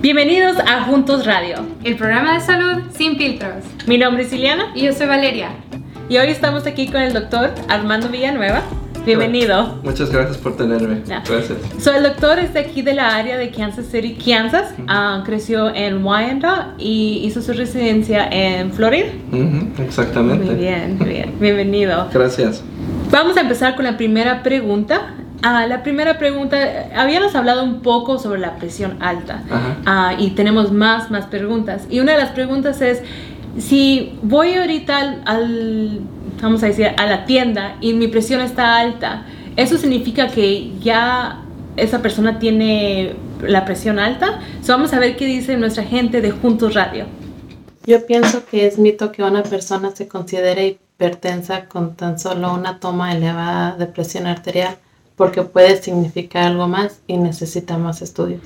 Bienvenidos a Juntos Radio, el programa de salud sin filtros. Mi nombre es Iliana y yo soy Valeria. Y hoy estamos aquí con el doctor Armando Villanueva. Bienvenido. Muchas gracias por tenerme. Gracias. So, el doctor es de aquí de la área de Kansas City, Kansas. Ah, creció en Wyandotte y hizo su residencia en Florida. Exactamente. Muy bien, muy bien. Bienvenido. Gracias. Vamos a empezar con la primera pregunta. Ah, la primera pregunta, habíamos hablado un poco sobre la presión alta ah, y tenemos más, más preguntas. Y una de las preguntas es, si voy ahorita al, vamos a decir, a la tienda y mi presión está alta, ¿eso significa que ya esa persona tiene la presión alta? vamos a ver qué dice nuestra gente de Juntos Radio. Yo pienso que es mito que una persona se considere hipertensa con tan solo una toma elevada de presión arterial porque puede significar algo más y necesita más estudios.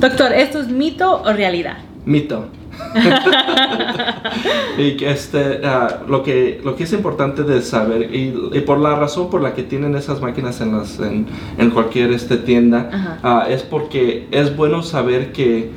Doctor, ¿esto es mito o realidad? Mito. y este, ah, lo, que, lo que es importante de saber, y, por la razón por la que tienen esas máquinas en, las, en, en cualquier este, tienda, uh, es porque es bueno saber que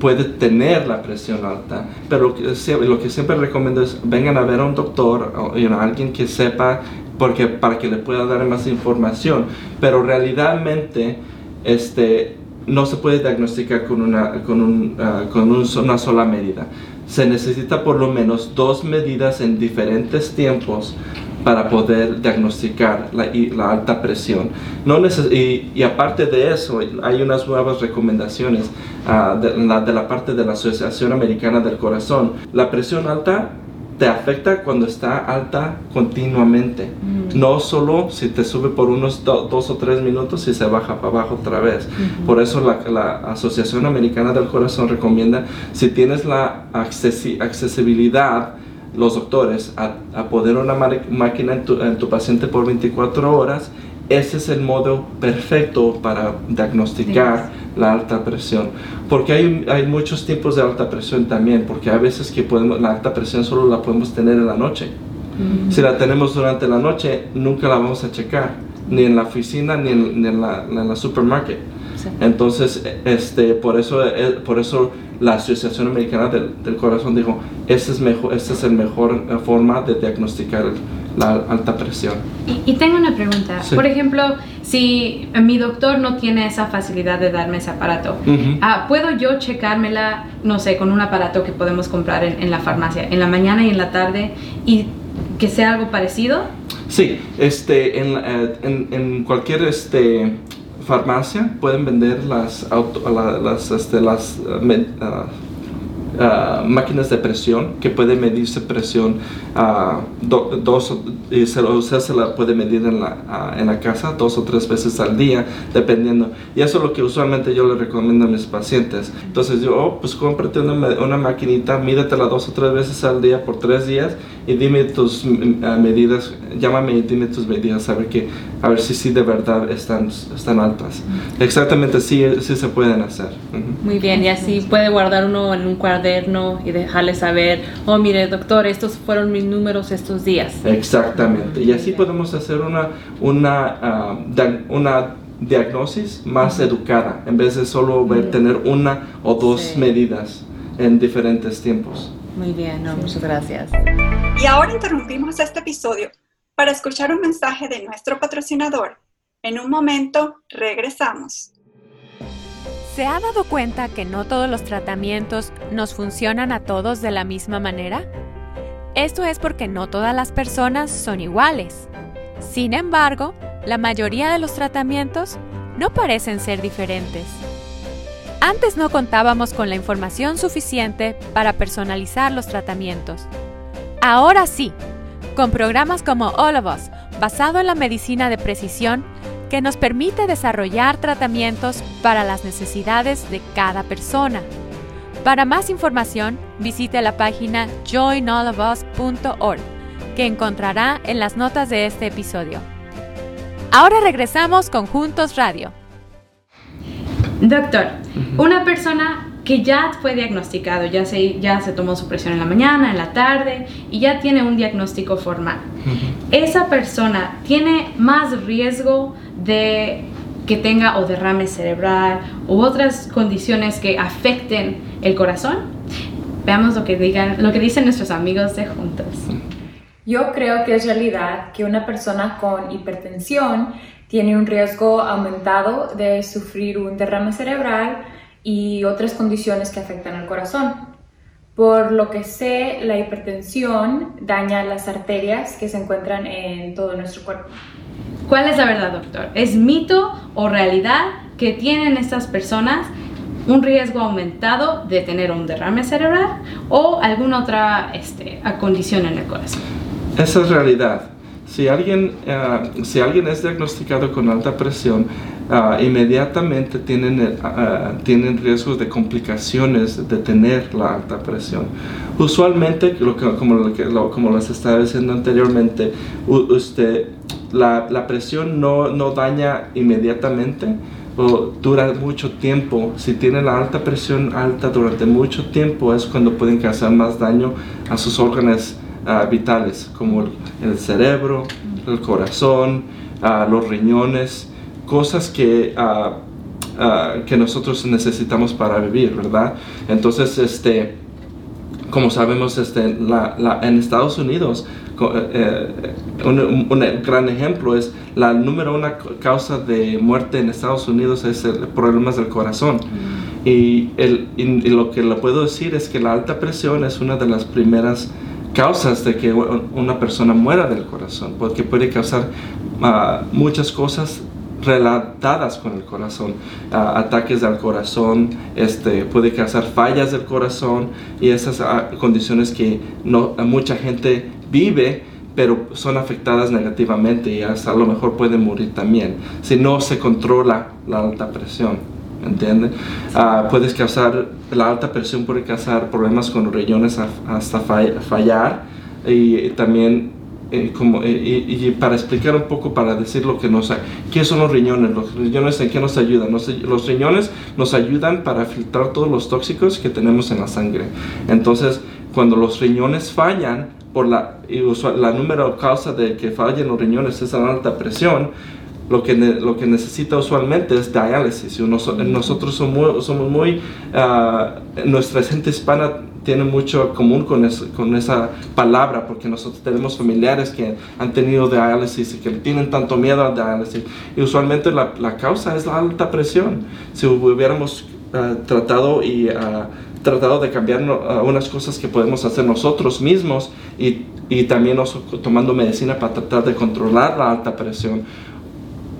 puede tener la presión alta, pero lo que, lo que siempre recomiendo es vengan a ver a un doctor o a alguien que sepa porque, para que le pueda dar más información. Pero realmente este, no se puede diagnosticar con, una, con, un, ah, con una sola medida. Se necesita por lo menos dos medidas en diferentes tiempos para poder diagnosticar la, la alta presión. No y, y, aparte de eso, hay unas nuevas recomendaciones ah, de, la, de la parte de la Asociación Americana del Corazón. La presión alta te afecta cuando está alta continuamente. Mm. No solo si te sube por unos dos o tres minutos y se baja para abajo otra vez. Por eso la, la, Asociación Americana del Corazón recomienda, si tienes la accesibilidad, los doctores, a, a poner una máquina en tu, en tu paciente por 24 horas, ese es el modo perfecto para diagnosticar la alta presión. Porque hay, hay, muchos tipos de alta presión también, porque hay veces que podemos, la alta presión solo la podemos tener en la noche. Mm. Si la tenemos durante la noche, nunca la vamos a checar, ni en la oficina ni en, en la, en la supermarket. Entonces, este, por, eso, eh, por eso la Asociación Americana del, del Corazón dijo, esta es, mejor, es la mejor eh, forma de diagnosticar la alta presión. Y, tengo una pregunta. Por ejemplo, si mi doctor no tiene esa facilidad de darme ese aparato, ah, ¿puedo yo checármela, no sé, con un aparato que podemos comprar en, la farmacia, en la mañana y en la tarde, y que sea algo parecido? Sí, este, en, eh, en, en cualquier este, farmacia pueden vender las, las, este, las eh, ah, ah, máquinas de presión que pueden medirse presión uh, dos y se, o sea, se la puede medir en la, en la casa dos o tres veces al día dependiendo y eso es lo que usualmente yo le recomiendo a mis pacientes entonces yo oh, pues cómprate una, una maquinita mídetela dos o tres veces al día por tres días y dime tus medidas llámame y dime tus medidas a ver que a ver si sí de verdad están, están altas. Exactamente, sí, sí se pueden hacer. Muy bien, y así puede guardar uno en un cuaderno y dejarle saber, oh, mire, doctor, estos fueron mis números estos días. Exactamente, y así podemos hacer una, una, ah, una diagnosis más educada, en vez de solo ver, tener una o dos medidas en diferentes tiempos. Muy bien, muchas gracias. Y ahora interrumpimos este episodio para escuchar un mensaje de nuestro patrocinador. En un momento, regresamos. ¿Se ha dado cuenta que no todos los tratamientos nos funcionan a todos de la misma manera? Esto es porque no todas las personas son iguales. Sin embargo, la mayoría de los tratamientos no parecen ser diferentes. Antes no contábamos con la información suficiente para personalizar los tratamientos. Ahora sí, con programas como All of Us, basado en la medicina de precisión, que nos permite desarrollar tratamientos para las necesidades de cada persona. Para más información, visite la página joinallofus.org, que encontrará en las notas de este episodio. Ahora regresamos con Juntos Radio. Doctor, una persona que ya fue diagnosticado, ya se, ya se tomó su presión en la mañana, en la tarde y ya tiene un diagnóstico formal. Esa persona tiene más riesgo de que tenga o derrame cerebral u otras condiciones que afecten el corazón. Veamos lo que, digan, lo que dicen nuestros amigos de Juntos. Yo creo que es realidad que una persona con hipertensión tiene un riesgo aumentado de sufrir un derrame cerebral y otras condiciones que afectan al corazón. Por lo que sé, la hipertensión daña las arterias que se encuentran en todo nuestro cuerpo. ¿Cuál es la verdad, doctor? ¿Es mito o realidad que tienen estas personas un riesgo aumentado de tener un derrame cerebral o alguna otra este, condición en el corazón? Esa es realidad. Si alguien, uh, si alguien es diagnosticado con alta presión, uh, inmediatamente tienen, uh, tienen riesgos de complicaciones de tener la alta presión. Usualmente, lo que, como, lo, como les estaba diciendo anteriormente, usted, la, la presión no, no daña inmediatamente, o dura mucho tiempo. Si tiene la alta presión alta durante mucho tiempo es cuando pueden causar más daño a sus órganos Ah, vitales como el, cerebro, el corazón, uh, los riñones, cosas que, uh, que nosotros necesitamos para vivir, ¿verdad? Entonces, este, como sabemos, este, la, la, en Estados Unidos, eh, un, un, gran ejemplo es la número una causa de muerte en Estados Unidos es el problemas del corazón. Mm. Y, el, y, lo que le puedo decir es que la alta presión es una de las primeras causas de que una persona muera del corazón, porque puede causar ah, muchas cosas relatadas con el corazón, ah, ataques al corazón, este, puede causar fallas del corazón y esas ah, condiciones que no, mucha gente vive pero son afectadas negativamente y hasta a lo mejor pueden morir también si no se controla la alta presión. ¿entienden? Uh, puedes causar, la alta presión puede causar problemas con los riñones hasta fallar y también eh, como, eh, y, para explicar un poco, para decir lo que nos... ¿Qué son los riñones? ¿Los riñones en qué nos ayudan? los riñones nos ayudan para filtrar todos los tóxicos que tenemos en la sangre. Entonces, cuando los riñones fallan, por la, la número causa de que fallen los riñones es la alta presión, lo que, lo que necesita usualmente es diálisis. nosotros somos somos muy ah, nuestra gente hispana tiene mucho común con, con esa palabra porque nosotros tenemos familiares que han tenido diálisis y que tienen tanto miedo a diálisis. Y usualmente la, la causa es la alta presión. Si hubiéramos ah, tratado y uh, tratado de cambiar unas cosas que podemos hacer nosotros mismos y, y también tomando medicina para tratar de controlar la alta presión,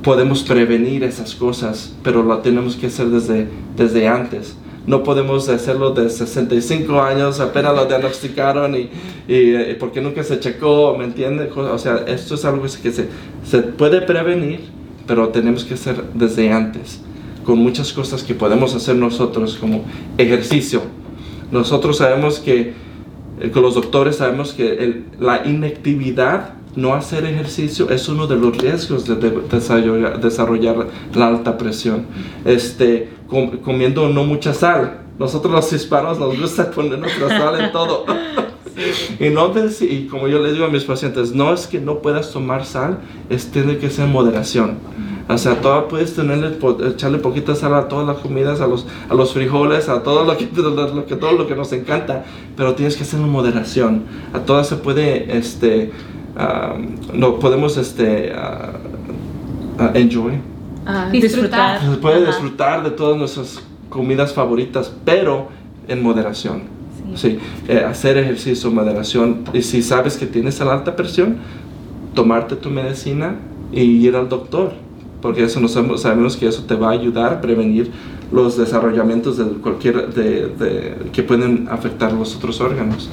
podemos prevenir esas cosas, pero lo tenemos que hacer desde, desde antes. No podemos hacerlo de 65 años, apenas lo diagnosticaron y, y, porque nunca se checó, ¿me entiende? O sea, esto es algo que se, se puede prevenir, pero tenemos que hacer desde antes, con muchas cosas que podemos hacer nosotros, como ejercicio. Nosotros sabemos que, eh, con los doctores sabemos que la inactividad no hacer ejercicio es uno de los riesgos de, desarrollar, la alta presión. Este, comiendo no mucha sal. Nosotros los hispanos nos gusta poner nuestra sal en todo. y, no y como yo les digo a mis pacientes, no es que no puedas tomar sal, es tiene que ser moderación. O sea, todo, puedes tenerle, echarle poquita sal a todas las comidas, a los, a los frijoles, a todo lo que, lo que, todo lo que nos encanta, pero tienes que hacerlo en moderación. A todas se puede, este, no podemos este enjoy. Disfrutar. se puede disfrutar de todas nuestras comidas favoritas pero en moderación. Sí, eh, hacer ejercicio moderación. Y si sabes que tienes la alta presión tomarte tu medicina y ir al doctor porque eso no sabemos, sabemos que eso te va a ayudar a prevenir los desarrollamientos de cualquier de, que pueden afectar los otros órganos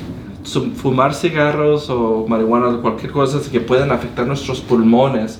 fumar cigarros o marihuana o cualquier cosa que pueden afectar nuestros pulmones,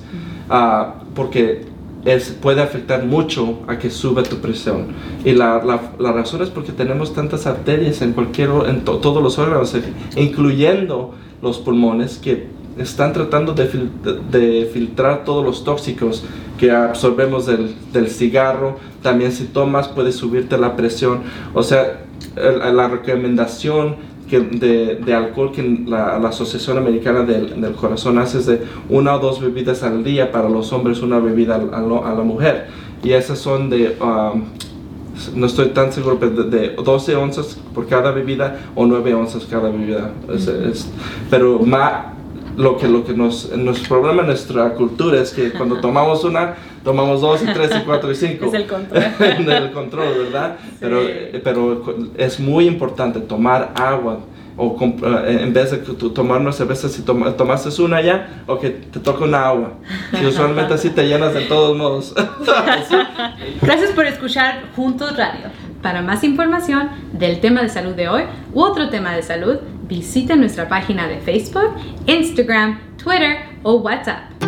uh, porque es, puede afectar mucho a que sube tu presión. Y la, la, razón es porque tenemos tantas arterias en, cualquier, en todos los órganos, incluyendo los pulmones, que están tratando de, de, filtrar todos los tóxicos que absorbemos del, del, cigarro. También si tomas puede subirte la presión. O sea, la recomendación de, de, alcohol que la, Asociación Americana del, Corazón hace es de una o dos bebidas al día para los hombres, una bebida a, a la mujer. y esas son de, um, no estoy tan seguro, pero de, 12 onzas por cada bebida o 9 onzas cada bebida. pero más lo que, lo que nos, nuestro problema en nuestra cultura es que cuando tomamos una, tomamos dos y tres y cuatro y cinco. Es el control. el control, ¿verdad? Pero, pero es muy importante tomar agua o eh, en vez de tomar una cerveza, si tomaste una ya, o que te toca una agua. Y usualmente así te llenas de todos modos. Gracias por escuchar Juntos Radio. Para más información del tema de salud de hoy u otro tema de salud, visita nuestra página de Facebook, Instagram, Twitter o WhatsApp.